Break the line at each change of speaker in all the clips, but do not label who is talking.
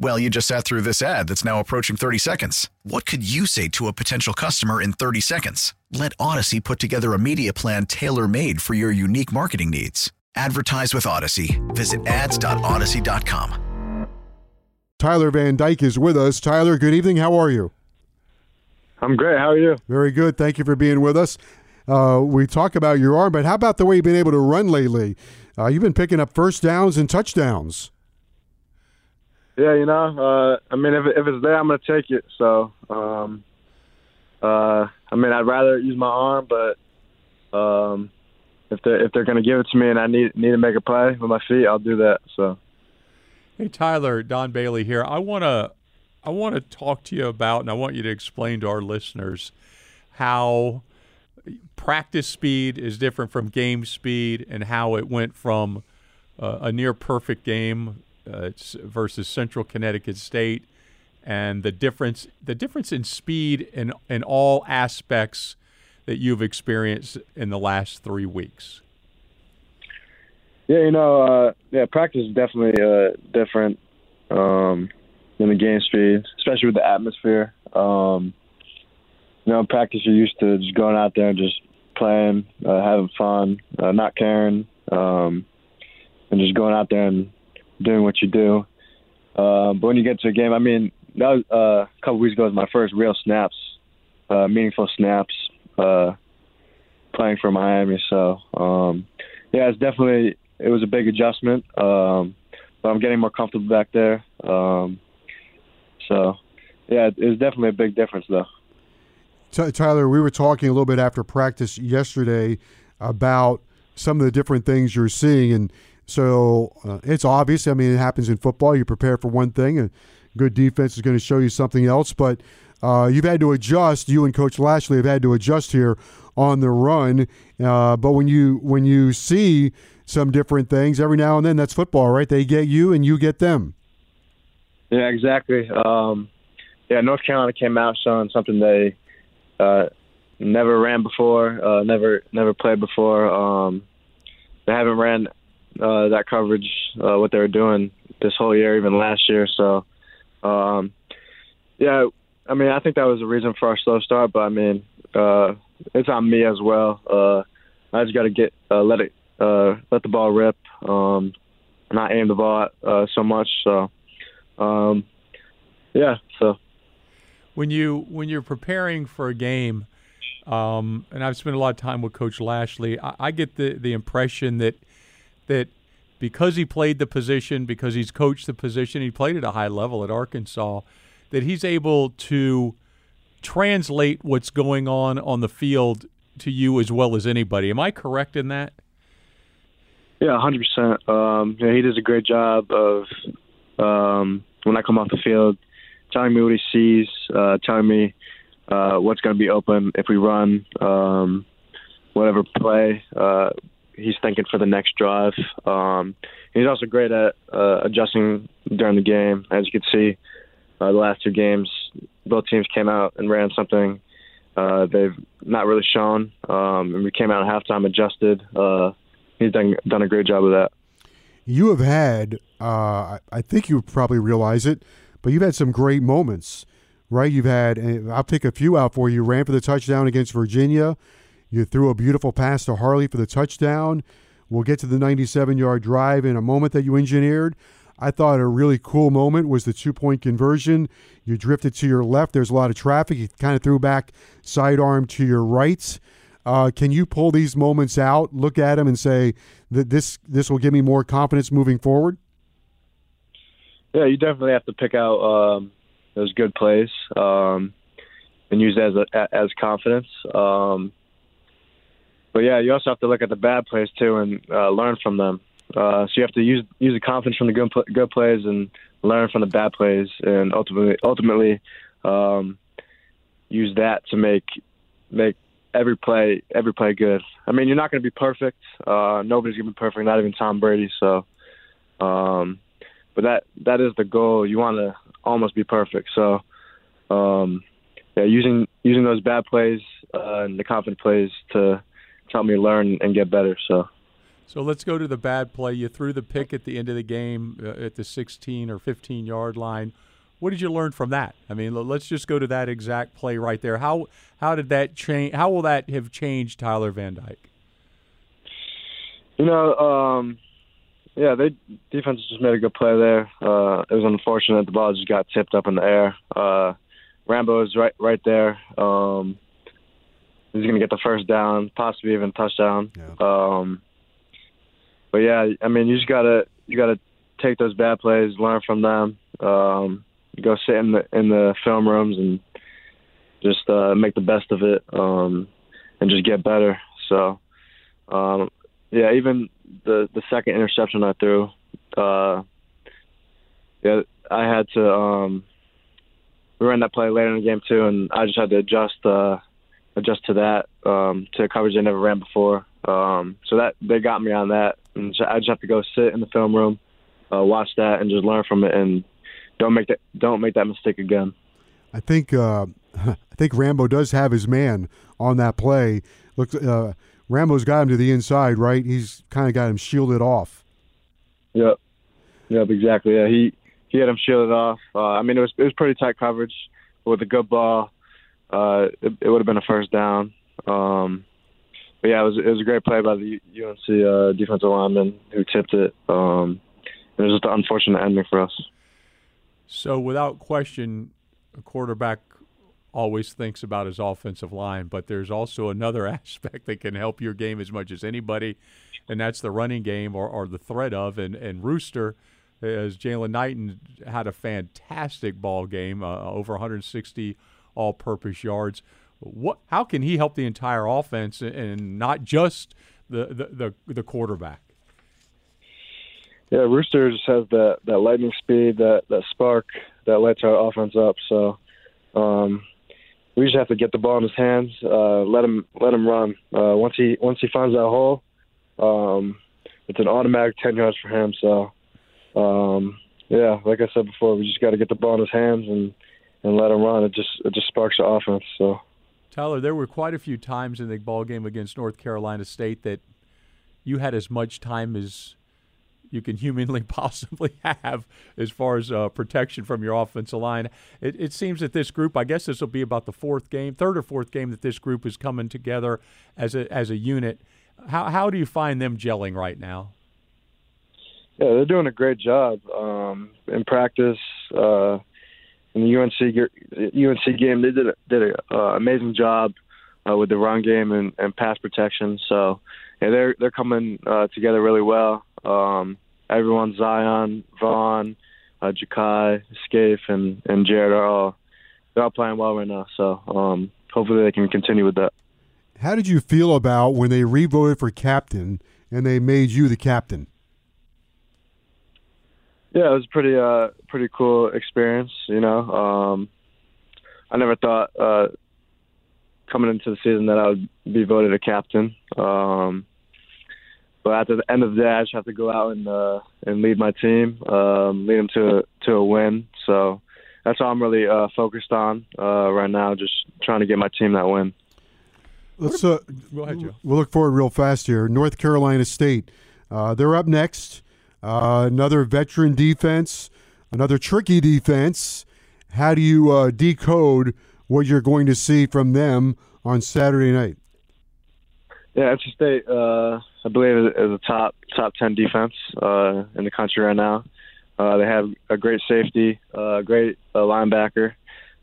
Well, you just sat through this ad that's now approaching 30 seconds. What could you say to a potential customer in 30 seconds? Let Audacy put together a media plan tailor made for your unique marketing needs. Advertise with Audacy. Visit ads.audacy.com.
Tyler Van Dyke is with us. Tyler, good evening. How are you?
I'm great. How are you?
Very good. Thank you for being with us. Uh, we talk about your arm, but how about the way you've been able to run lately? Uh, you've been picking up first downs and touchdowns.
Yeah, you know, uh, I mean, if if it's there, I'm gonna take it. So, um, uh, I mean, I'd rather use my arm, but um, if they're if they're gonna give it to me and I need need to make a play with my feet, I'll do that. So.
Hey Tyler, Don Bailey here. I wanna I want to talk to you about, and I want you to explain to our listeners how practice speed is different from game speed, and how it went from uh, a near perfect game uh, versus Central Connecticut State, and the difference the difference in speed in in all aspects that you've experienced in the last three weeks.
Yeah, you know, uh, yeah, practice is definitely uh, different um, than the game speed, especially with the atmosphere. Um, you know, in practice you're used to just going out there and just playing, uh, having fun, uh, not caring, um, and just going out there and doing what you do. Uh, but when you get to a game, I mean, that was uh, a couple weeks ago was my first real snaps, uh, meaningful snaps, uh, playing for Miami. So um, yeah, it's definitely it was a big adjustment. Um, but I'm getting more comfortable back there. Um, so yeah, it was definitely a big difference though.
Tyler, we were talking a little bit after practice yesterday about some of the different things you're seeing, and so uh, it's obvious. I mean, it happens in football. You prepare for one thing, and good defense is going to show you something else. But uh, you've had to adjust. You and Coach Lashlee have had to adjust here on the run. Uh, but when you when you see some different things every now and then, that's football, right? They get you, and you get them.
Yeah, exactly. Um, yeah, North Carolina came out showing something they uh, never ran before, uh, never never played before. Um, they haven't ran uh, that coverage, uh, what they were doing this whole year, even last year. So, um, yeah, I mean, I think that was the reason for our slow start. But I mean, uh, it's on me as well. Uh, I just got to get uh, let it uh, let the ball rip, um, not aim the ball uh, so much. So, um, yeah. So
when you when you're preparing for a game. Um, and I've spent a lot of time with Coach Lashlee. I, I get the, the impression that that because he played the position, because he's coached the position, he played at a high level at Arkansas, that he's able to translate what's going on on the field to you as well as anybody. Am I correct in that?
Yeah, hundred percent. Um, yeah, he does a great job of um, when I come off the field, telling me what he sees, uh, telling me uh, what's going to be open if we run, um, whatever play. Uh, he's thinking for the next drive. Um, he's also great at uh, adjusting during the game. As you can see, uh, the last two games, both teams came out and ran something uh, they've not really shown. Um, and we came out at halftime, adjusted. Uh, he's done done a great job of that.
You have had, uh, I think you probably realize it, but you've had some great moments, right? You've had, I'll pick a few out for you. You ran for the touchdown against Virginia. You threw a beautiful pass to Harley for the touchdown. We'll get to the 97 yard drive in a moment that you engineered. I thought a really cool moment was the two point conversion. You drifted to your left. There's a lot of traffic. You kind of threw back sidearm to your right. Uh, can you pull these moments out, look at them, and say that this this will give me more confidence moving forward?
yeah, you definitely have to pick out um, those good plays um, and use as a, as confidence. Um, but yeah, you also have to look at the bad plays too and uh, learn from them. Uh, so you have to use use the confidence from the good good plays and learn from the bad plays, and ultimately ultimately um, use that to make make every play every play good. I mean, you're not going to be perfect. Uh, nobody's going to be perfect, not even Tom Brady. So, um, but that that is the goal. You want to almost be perfect. So, um, yeah, using using those bad plays uh, and the confident plays to help me learn and get better. So.
So let's go to the bad play. You threw the pick at the end of the game uh, at the 16 or 15 yard line. What did you learn from that? I mean, let's just go to that exact play right there. How how did that change? How will that have changed Tyler Van Dyke?
You know, um, yeah, they defense just made a good play there. Uh, it was unfortunate the ball just got tipped up in the air. Uh, Rambo is right right there. Um, he's going to get the first down, possibly even touchdown. Yeah. Um, but yeah, I mean, you just gotta you gotta take those bad plays, learn from them, um, go sit in the in the film rooms and just uh, make the best of it, um, and just get better. So, um, yeah, even the the second interception I threw, uh, yeah, I had to. Um, we ran that play later in the game too, and I just had to adjust uh, adjust to that um, to coverage I never ran before. Um, so that they got me on that, and I just have to go sit in the film room, uh, watch that, and just learn from it, and don't make that don't make that mistake again.
I think uh, I think Rambo does have his man on that play. Looks uh, Rambo's got him to the inside, right? He's kind of got him shielded off.
Yep, yep, exactly. Yeah, he he had him shielded off. Uh, I mean, it was it was pretty tight coverage with a good ball. Uh, it, it would have been a first down. Um, but yeah, it was it was a great play by the UNC uh, defensive lineman who tipped it. Um, it was just an unfortunate ending for us.
So, without question, a quarterback always thinks about his offensive line, but there's also another aspect that can help your game as much as anybody, and that's the running game or, or the threat of. And, and Rooster, as Jaylan Knighton had a fantastic ball game, uh, over 160 all-purpose yards. What? How can he help the entire offense and not just the the, the, the quarterback?
Yeah, Rooster just has that that lightning speed, that that spark that lights our offense up. So um, we just have to get the ball in his hands, uh, let him let him run. Uh, once he once he finds that hole, um, it's an automatic ten yards for him. So um, yeah, like I said before, we just got to get the ball in his hands and and let him run. It just it just sparks the offense. So.
Tyler, there were quite a few times in the ball game against North Carolina State that you had as much time as you can humanly possibly have as far as uh, protection from your offensive line. It, it, seems that this group, I guess this will be about the fourth game, third or fourth game that this group is coming together as a as a unit. How how do you find them gelling right now?
Yeah, they're doing a great job um, in practice. Uh, in the UNC UNC game, they did a, did an uh, amazing job uh, with the run game and, and pass protection. So yeah, they're they're coming uh, together really well. Um, everyone, Zion, Vaughn, uh, Jakai, Scaife, and and Jarrid are all they're all playing well right now. So um, hopefully they can continue with that.
How did you feel about when they revoted for captain and they made you the captain?
Yeah, it was pretty uh pretty cool experience. You know, um, I never thought uh, coming into the season that I would be voted a captain. Um, but at the end of the day, I just have to go out and uh, and lead my team, um, lead them to to a win. So that's all I'm really uh, focused on uh, right now, just trying to get my team that win.
Let's uh,
go ahead, Joe.
We'll look forward real fast here. North Carolina State, uh, they're up next. Uh, another veteran defense, another tricky defense. How do you uh, decode what you're going to see from them on Saturday night?
Yeah, NC State, uh, I believe, is a top top ten defense uh, in the country right now. Uh, they have a great safety, a great uh, linebacker,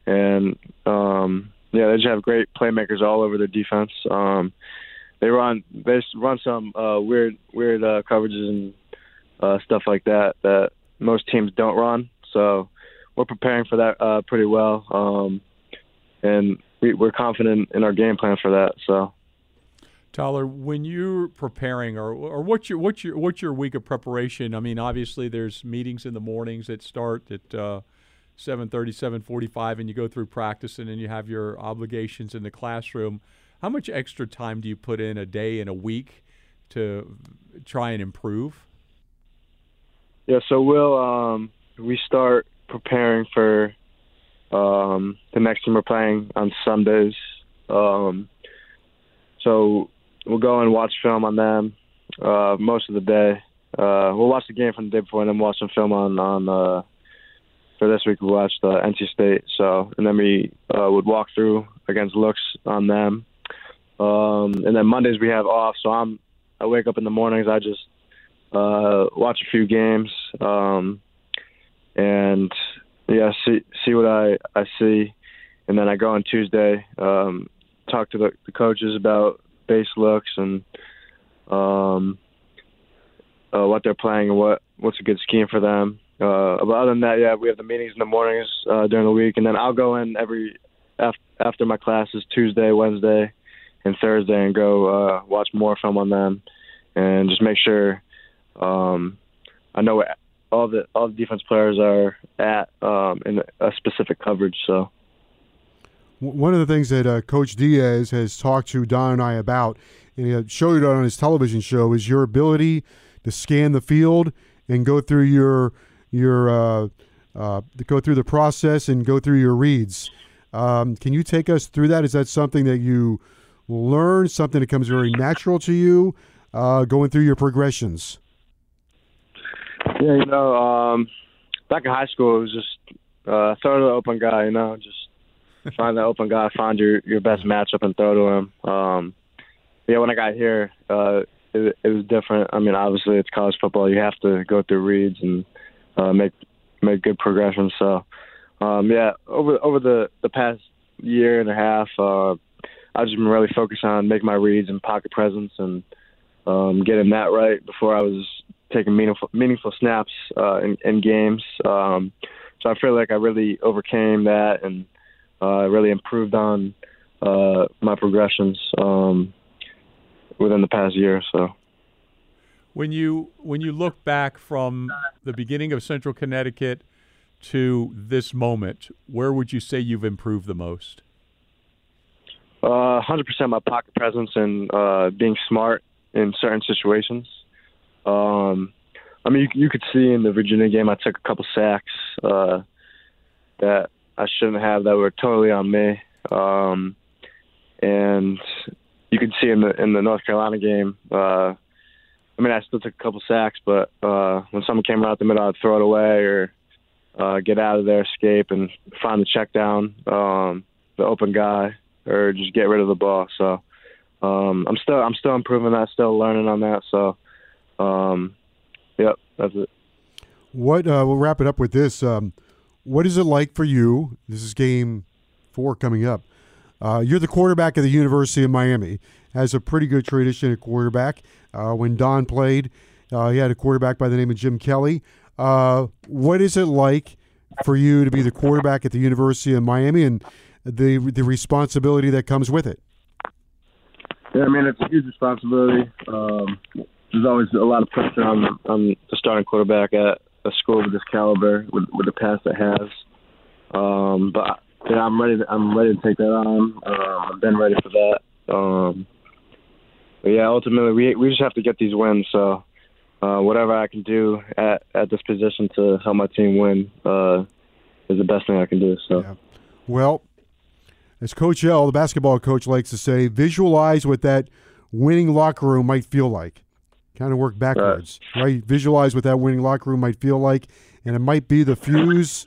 and um, yeah, they just have great playmakers all over their defense. Um, they run they run some uh, weird weird uh, coverages and uh, stuff like that that most teams don't run. So we're preparing for that uh, pretty well, um, and we, we're confident in our game plan for that. So.
Tyler, when you're preparing, or or what's your what's your what's your week of preparation? I mean, obviously there's meetings in the mornings that start at uh, 7:30, 7:45, and you go through practice, and then you have your obligations in the classroom. How much extra time do you put in a day and a week to try and improve?
Yeah, so we'll um, we start preparing for um, the next team we're playing on Sundays. Um, so we'll go and watch film on them uh, most of the day. Uh, we'll watch the game from the day before and then watch some film on on. Uh, for this week, we watched uh, NC State. So and then we uh, would walk through against looks on them. Um, and then Mondays we have off. So I'm I wake up in the mornings. I just uh, watch a few games, um, and yeah, see see what I I see, and then I go on Tuesday, um, talk to the, the coaches about base looks and um, uh, what they're playing and what what's a good scheme for them. Uh, but other than that, yeah, we have the meetings in the mornings uh, during the week, and then I'll go in every af- after my classes Tuesday, Wednesday, and Thursday, and go uh, watch more film on them, and just make sure um, I know all the all the defense players are at um, in a specific coverage. So
one of the things that uh, Coach Diaz has talked to Don and I about, and he showed it on his television show, is your ability to scan the field and go through your your uh, uh, go through the process and go through your reads. Um, can you take us through that? Is that something that you learn? Something that comes very natural to you, uh, going through your progressions?
Yeah, you know, um, back in high school, it was just uh, throw to the open guy. You know, just find the open guy, find your your best matchup, and throw to him. Um, yeah, when I got here, uh, it, it was different. I mean, obviously, it's college football. You have to go through reads and uh, make make good progression. So, um, yeah, over over the the past year and a half, uh, I've just been really focused on making my reads and pocket presence and um, getting that right before I was taking meaningful meaningful snaps uh, in, in games. Um, so I feel like I really overcame that and uh, really improved on uh, my progressions um, within the past year. So
when you when you look back from the beginning of Central Connecticut to this moment, where would you say you've improved the most?
Uh, 100% my pocket presence and uh, being smart in certain situations. Um, I mean, you, you could see in the Virginia game, I took a couple sacks uh, that I shouldn't have that were totally on me. Um, and you could see in the in the North Carolina game. Uh, I mean, I still took a couple sacks, but uh, when someone came around the middle, I'd throw it away or uh, get out of there, escape, and find the check down, um, the open guy, or just get rid of the ball. So um, I'm still I'm still improving that, still learning on that. So um, yep, that's it.
What uh, we'll wrap it up with this. Um, what is it like for you? This is game four coming up. Uh, you're the quarterback of the University of Miami. Has a pretty good tradition at quarterback. Uh, when Don played, uh, he had a quarterback by the name of Jim Kelly. Uh, what is it like for you to be the quarterback at the University of Miami and the the responsibility that comes with it?
Yeah, I mean it's a huge responsibility. Um, there's always a lot of pressure on on the starting quarterback at a school of this caliber with with the past it has. Um, but yeah, I'm ready. To, I'm ready to take that on. Uh, I've been ready for that. Um, but yeah, ultimately we we just have to get these wins. So uh, whatever I can do at at this position to help my team win uh, is the best thing I can do. So, yeah.
well, as Coach L, the basketball coach, likes to say, visualize what that winning locker room might feel like. Kind of work backwards, right. right? Visualize what that winning locker room might feel like, and it might be the fuse.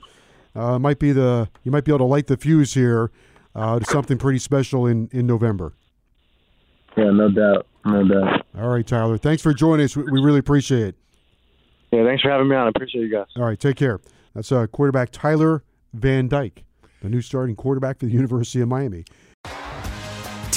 Uh, might be the you might be able to light the fuse here uh, to something pretty special in in November.
Yeah, no doubt, no doubt.
All right, Tyler. Thanks for joining us. We really appreciate it.
Yeah, thanks for having me on. I appreciate you guys.
All right, take care. That's uh, quarterback Tyler Van Dyke, the new starting quarterback for the University of Miami.